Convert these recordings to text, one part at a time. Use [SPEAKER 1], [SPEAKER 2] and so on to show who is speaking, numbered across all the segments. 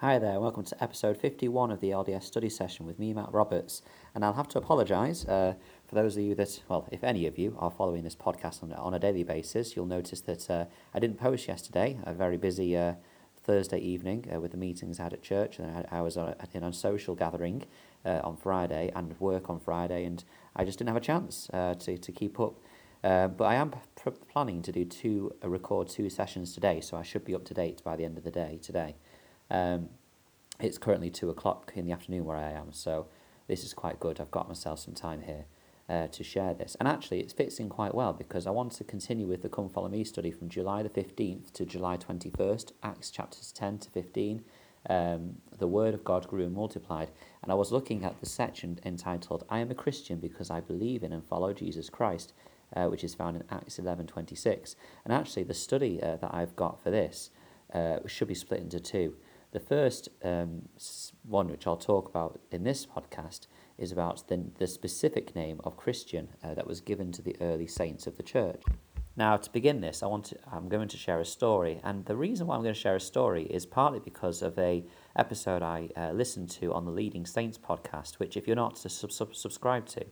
[SPEAKER 1] Hi there, welcome to episode 51 of the LDS study session with me, Matt Roberts. And I'll have to apologise uh, for those of you that, well, if any of you are following this podcast on, on a daily basis, you'll notice that uh, I didn't post yesterday, a very busy uh, Thursday evening uh, with the meetings I had at church, and I, I was on, in a social gathering uh, on Friday and work on Friday, and I just didn't have a chance uh, to, to keep up. Uh, but I am p- planning to do two, uh, record two sessions today, so I should be up to date by the end of the day today. Um, it's currently two o'clock in the afternoon where I am, so this is quite good. I've got myself some time here uh, to share this. And actually, it fits in quite well because I want to continue with the Come Follow Me study from July the 15th to July 21st, Acts chapters 10 to 15. Um, the word of God grew and multiplied. And I was looking at the section entitled, I am a Christian because I believe in and follow Jesus Christ, uh, which is found in Acts 11.26. And actually, the study uh, that I've got for this uh, should be split into two. The first um, one, which I'll talk about in this podcast, is about the, the specific name of Christian uh, that was given to the early saints of the church. Now, to begin this, I want to, I'm going to share a story, and the reason why I'm going to share a story is partly because of a episode I uh, listened to on the Leading Saints podcast, which, if you're not sub- sub- subscribed to,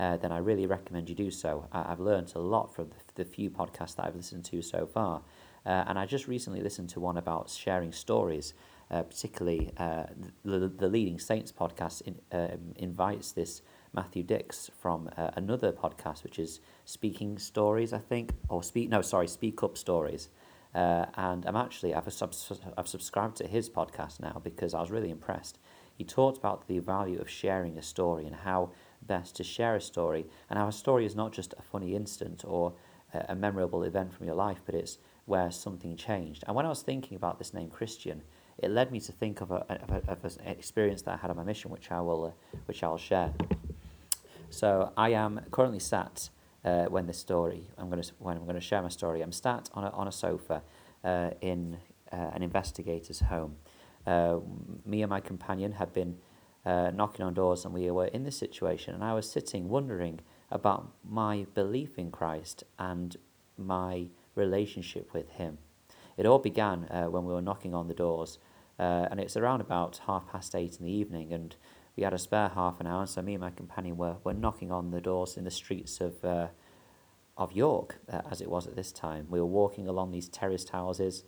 [SPEAKER 1] uh, then I really recommend you do so. I- have learned a lot from the, the few podcasts that I've listened to so far, uh, and I just recently listened to one about sharing stories uh, particularly uh, the, the Leading Saints podcast in, um, invites this Matthew Dicks from uh, another podcast, which is Speaking Stories, I think, or speak no, sorry, Speak Up Stories. Uh, and I'm actually I've, subs- I've subscribed to his podcast now because I was really impressed. He talked about the value of sharing a story and how best to share a story, and how a story is not just a funny instant or a memorable event from your life, but it's where something changed. And when I was thinking about this name Christian, it led me to think of, a, of, a, of an experience that I had on my mission, which I will, uh, which I will share. So I am currently sat uh, when this story, I'm going to when I'm going to share my story. I'm sat on a on a sofa uh, in uh, an investigator's home. Uh, me and my companion had been uh, knocking on doors, and we were in this situation. And I was sitting wondering about my belief in Christ and my relationship with Him. It all began when we were knocking on the doors uh, and it's around about half past eight in the evening, and we had a spare half an hour. So me and my companion were, were knocking on the doors in the streets of uh, of York, uh, as it was at this time. We were walking along these terraced houses.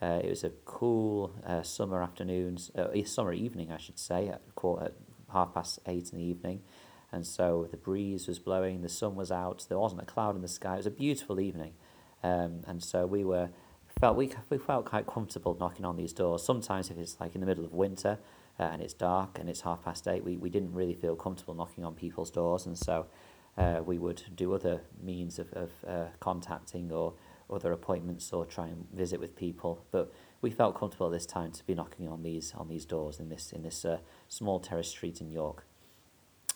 [SPEAKER 1] Uh, it was a cool uh, summer afternoon, uh, summer evening, I should say, at, quarter, at half past eight in the evening. And so the breeze was blowing, the sun was out, there wasn't a cloud in the sky. It was a beautiful evening. Um, and so we were felt we, we felt quite comfortable knocking on these doors. Sometimes if it's like in the middle of winter uh, and it's dark and it's half past eight, we, we didn't really feel comfortable knocking on people's doors, and so uh, we would do other means of, of uh, contacting or other appointments or try and visit with people. But we felt comfortable this time to be knocking on these on these doors in this in this uh, small terrace street in York,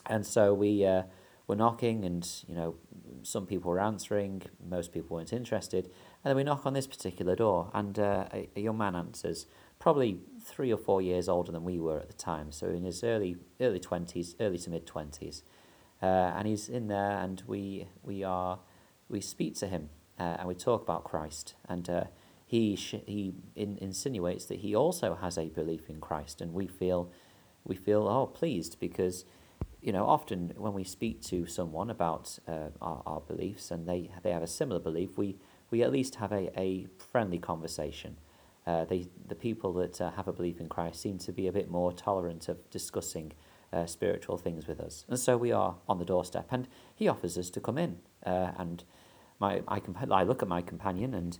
[SPEAKER 1] and so we uh, were knocking, and you know some people were answering, most people weren't interested. And then we knock on this particular door, and uh, a, a, young man answers, probably three or four years older than we were at the time, so in his early early twenties, early to mid twenties, uh, and he's in there, and we we are we speak to him, uh, and we talk about Christ, and uh, he sh- he in, insinuates that he also has a belief in Christ, and we feel we feel oh pleased because you know, often when we speak to someone about uh, our, our beliefs and they, they have a similar belief, we, we at least have a, a friendly conversation. Uh, they, the people that uh, have a belief in Christ seem to be a bit more tolerant of discussing uh, spiritual things with us. And so we are on the doorstep, and he offers us to come in. Uh, and my, I, compa- I look at my companion, and,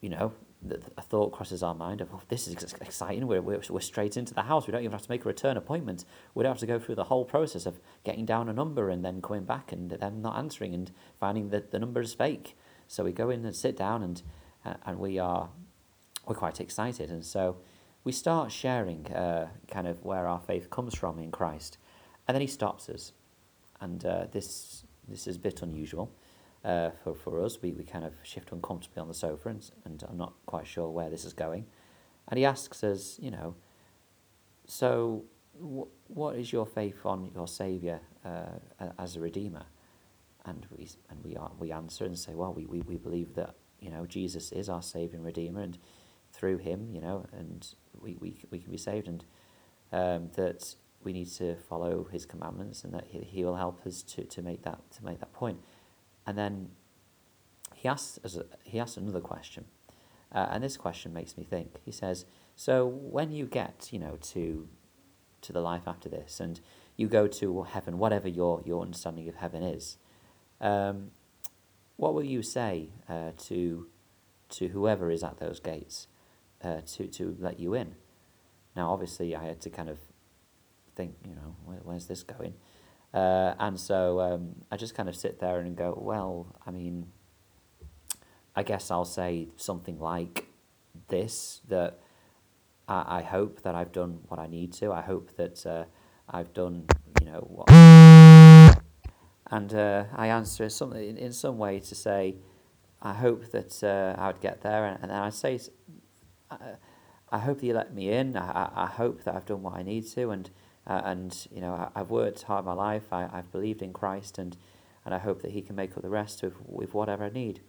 [SPEAKER 1] you know, a thought crosses our mind of, oh, this is exciting. We're, we're, we're straight into the house. We don't even have to make a return appointment. We don't have to go through the whole process of getting down a number and then coming back and then not answering and finding that the number is fake. So we go in and sit down and, uh, and we are we're quite excited. And so we start sharing uh, kind of where our faith comes from in Christ. And then he stops us. And uh, this, this is a bit unusual uh, for, for us. We, we kind of shift uncomfortably on the sofa, and, and I'm not quite sure where this is going. And he asks us, you know, so w- what is your faith on your Saviour uh, as a Redeemer? And we, and we, are, we answer and say, well, we, we, we believe that, you know, Jesus is our Saviour and Redeemer, and through him, you know, and we, we, we can be saved, and um, that we need to follow his commandments, and that he, he will help us to, to make that to make that point. And then he asks he asks another question, uh, and this question makes me think. He says, "So when you get, you know, to to the life after this, and you go to heaven, whatever your your understanding of heaven is, um, what will you say uh, to to whoever is at those gates uh, to to let you in?" Now, obviously, I had to kind of think, you know, where, where's this going? Uh, and so um, I just kind of sit there and go, well, I mean, I guess I'll say something like this that I, I hope that I've done what I need to. I hope that uh, I've done, you know, what. And uh, I answer something in, in some way to say, I hope that uh, I would get there. And, and then I say, I, I hope that you let me in. I, I hope that I've done what I need to. And, uh, and you know, I, have worked hard my life. I, I've believed in Christ. And, and I hope that he can make up the rest with, with whatever I need.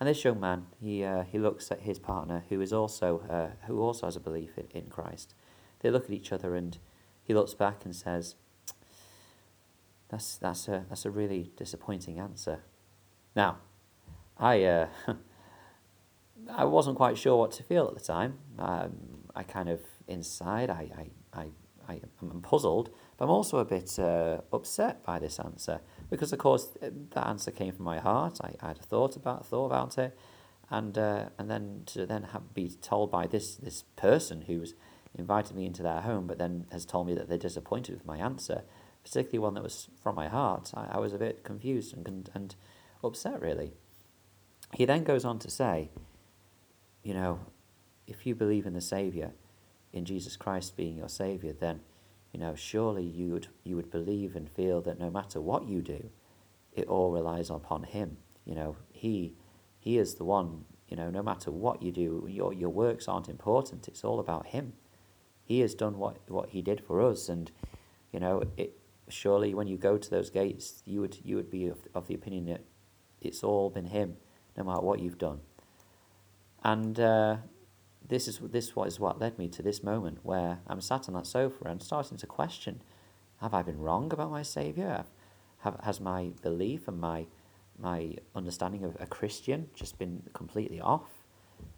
[SPEAKER 1] And this young man, he, uh, he looks at his partner, who is also uh, who also has a belief in, in Christ. They look at each other, and he looks back and says, "That's that's a that's a really disappointing answer." Now, I uh, I wasn't quite sure what to feel at the time. Um, I kind of inside, I I I I am puzzled, but I'm also a bit uh, upset by this answer because, of course, that answer came from my heart. I, I had thought about thought about it, and uh, and then to then have, be told by this this person who's invited me into their home, but then has told me that they're disappointed with my answer, particularly one that was from my heart. I, I was a bit confused and, and and upset really. He then goes on to say, you know, if you believe in the Saviour, in Jesus Christ being your Saviour, then you know, surely you would, you would believe and feel that no matter what you do, it all relies upon Him. You know, He, He is the one, you know, no matter what you do, your, your works aren't important. It's all about Him. He has done what, what He did for us. And, you know, it, surely when you go to those gates, you would, you would be of, of the opinion that it's all been Him, no matter what you've done. And, uh, this is this is what led me to this moment where I'm sat on that sofa and starting to question: Have I been wrong about my Saviour? Have, has my belief and my my understanding of a Christian just been completely off?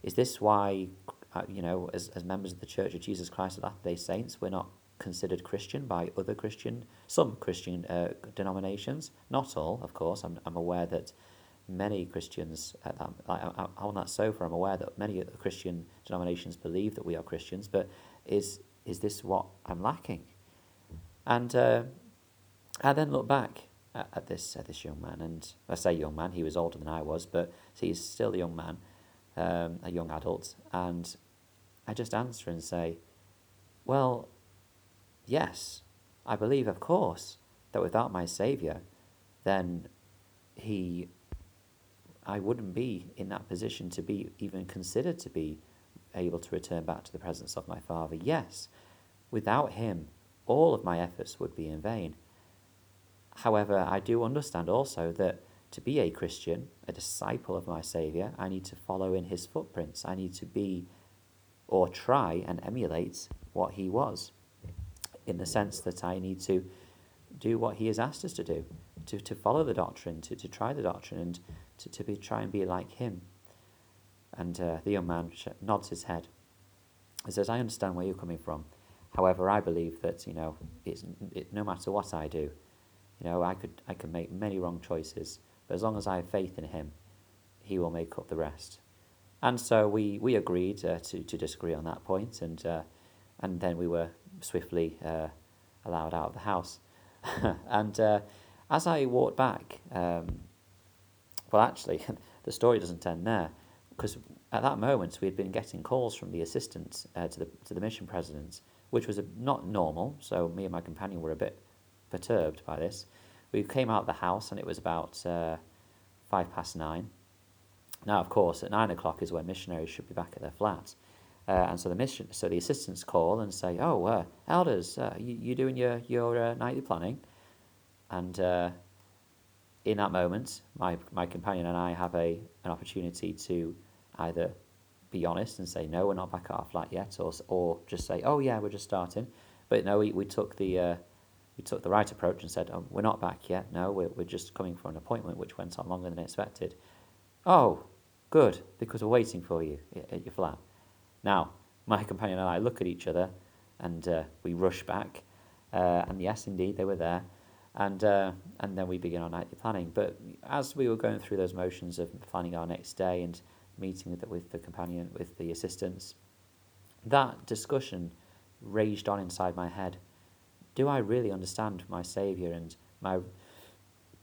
[SPEAKER 1] Is this why, uh, you know, as, as members of the Church of Jesus Christ of Latter Day Saints, we're not considered Christian by other Christian, some Christian uh, denominations? Not all, of course. I'm, I'm aware that many Christians, at that, on that sofa, I'm aware that many Christian denominations believe that we are Christians, but is, is this what I'm lacking? And uh, I then look back at, at, this, at this young man, and I say young man, he was older than I was, but he's still a young man, um, a young adult, and I just answer and say, well, yes, I believe, of course, that without my Saviour, then he I wouldn't be in that position to be even considered to be able to return back to the presence of my Father. Yes, without Him, all of my efforts would be in vain. However, I do understand also that to be a Christian, a disciple of my Saviour, I need to follow in His footprints. I need to be or try and emulate what He was, in the sense that I need to do what He has asked us to do, to, to follow the doctrine, to, to try the doctrine, and to, to be, try and be like him. And uh, the young man nods his head and says, I understand where you're coming from. However, I believe that, you know, it's, it, no matter what I do, you know, I could, I can make many wrong choices, but as long as I have faith in him, he will make up the rest. And so we, we agreed uh, to, to disagree on that point, and, uh, and then we were swiftly uh, allowed out of the house. and uh, as I walked back, um, well, actually, the story doesn't end there, because at that moment we had been getting calls from the assistant uh, to the to the mission president, which was a, not normal. So me and my companion were a bit perturbed by this. We came out of the house and it was about uh, five past nine. Now, of course, at nine o'clock is when missionaries should be back at their flats. Uh, and so the mission, so the assistants call and say, "Oh, uh, elders, uh, you you doing your your uh, nightly planning?" And in that moment, my, my companion and I have a, an opportunity to either be honest and say, no, we're not back at our flat yet, or, or just say, oh, yeah, we're just starting. But no, we, we took the... Uh, we took the right approach and said, oh, we're not back yet. No, we're, we're just coming for an appointment, which went on longer than expected. Oh, good, because we're waiting for you at your flat. Now, my companion and I look at each other and uh, we rush back. Uh, and yes, indeed, they were there. And, uh, and then we begin our nightly planning. But as we were going through those motions of planning our next day and meeting with the, with the companion, with the assistants, that discussion raged on inside my head do I really understand my Saviour and my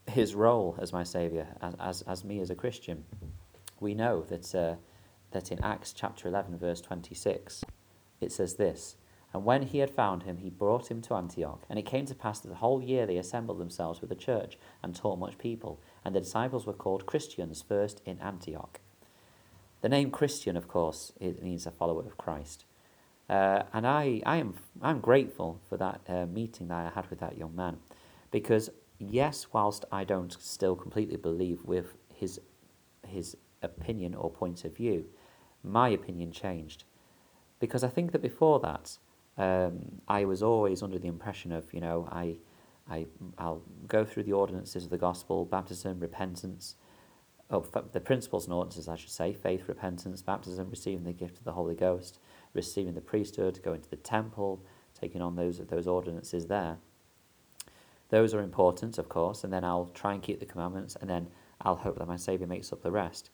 [SPEAKER 1] his role as my Saviour, as, as, as me as a Christian? We know that, uh, that in Acts chapter 11, verse 26, it says this And when he had found him, he brought him to Antioch. And it came to pass that the whole year they assembled themselves with the church and taught much people. And the disciples were called Christians first in Antioch. The name Christian, of course, it means a follower of Christ. Uh, and I, I am I'm grateful for that uh, meeting that I had with that young man, because yes, whilst I don't still completely believe with his his opinion or point of view, my opinion changed, because I think that before that, um, I was always under the impression of you know I, I I'll go through the ordinances of the gospel, baptism, repentance, oh, the principles and ordinances I should say, faith, repentance, baptism, receiving the gift of the Holy Ghost receiving the priesthood, going to the temple, taking on those those ordinances there. Those are important, of course, and then I'll try and keep the commandments, and then I'll hope that my Saviour makes up the rest.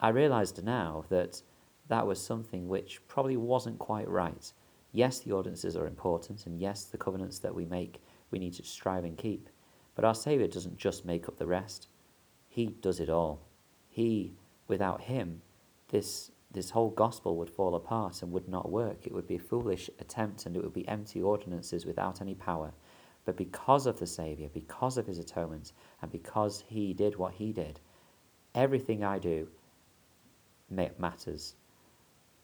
[SPEAKER 1] I realised now that that was something which probably wasn't quite right. Yes, the ordinances are important, and yes, the covenants that we make we need to strive and keep. But our Saviour doesn't just make up the rest, He does it all. He, without Him, this this whole gospel would fall apart and would not work. It would be a foolish attempt and it would be empty ordinances without any power. But because of the Saviour, because of his atonement, and because he did what he did, everything I do matters.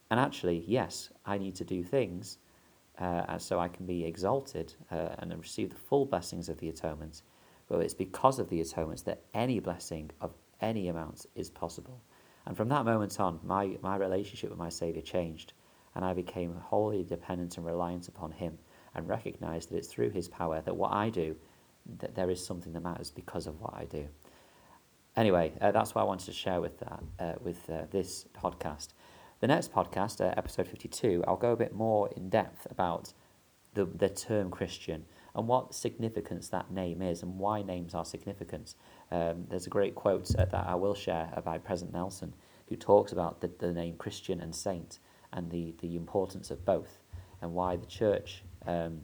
[SPEAKER 1] And actually, yes, I need to do things uh, so I can be exalted uh, and receive the full blessings of the atonement. But it's because of the atonement that any blessing of any amount is possible. And from that moment on, my, my relationship with my Saviour changed, and I became wholly dependent and reliant upon Him, and recognized that it's through His power that what I do, that there is something that matters because of what I do. Anyway, uh, that's what I wanted to share with that, uh, with uh, this podcast. The next podcast, uh, episode 52, I'll go a bit more in depth about the, the term Christian and what significance that name is and why names are significant. Um, there's a great quote uh, that I will share by President Nelson, who talks about the, the name Christian and saint and the, the importance of both, and why the church um,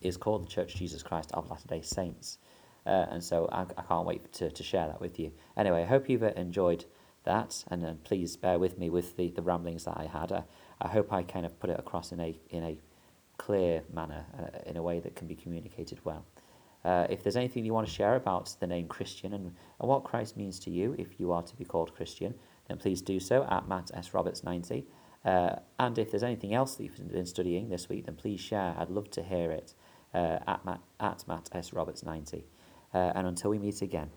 [SPEAKER 1] is called the Church Jesus Christ of Latter day Saints. Uh, and so I, I can't wait to, to share that with you. Anyway, I hope you've enjoyed that, and uh, please bear with me with the, the ramblings that I had. I, I hope I kind of put it across in a in a clear manner, uh, in a way that can be communicated well. Uh, if there's anything you want to share about the name Christian and, and what Christ means to you if you are to be called Christian, then please do so at Matt S. Roberts 90. Uh, and if there's anything else that you've been studying this week, then please share. I'd love to hear it uh, at, Matt, at Matt S. Roberts 90. Uh, and until we meet again,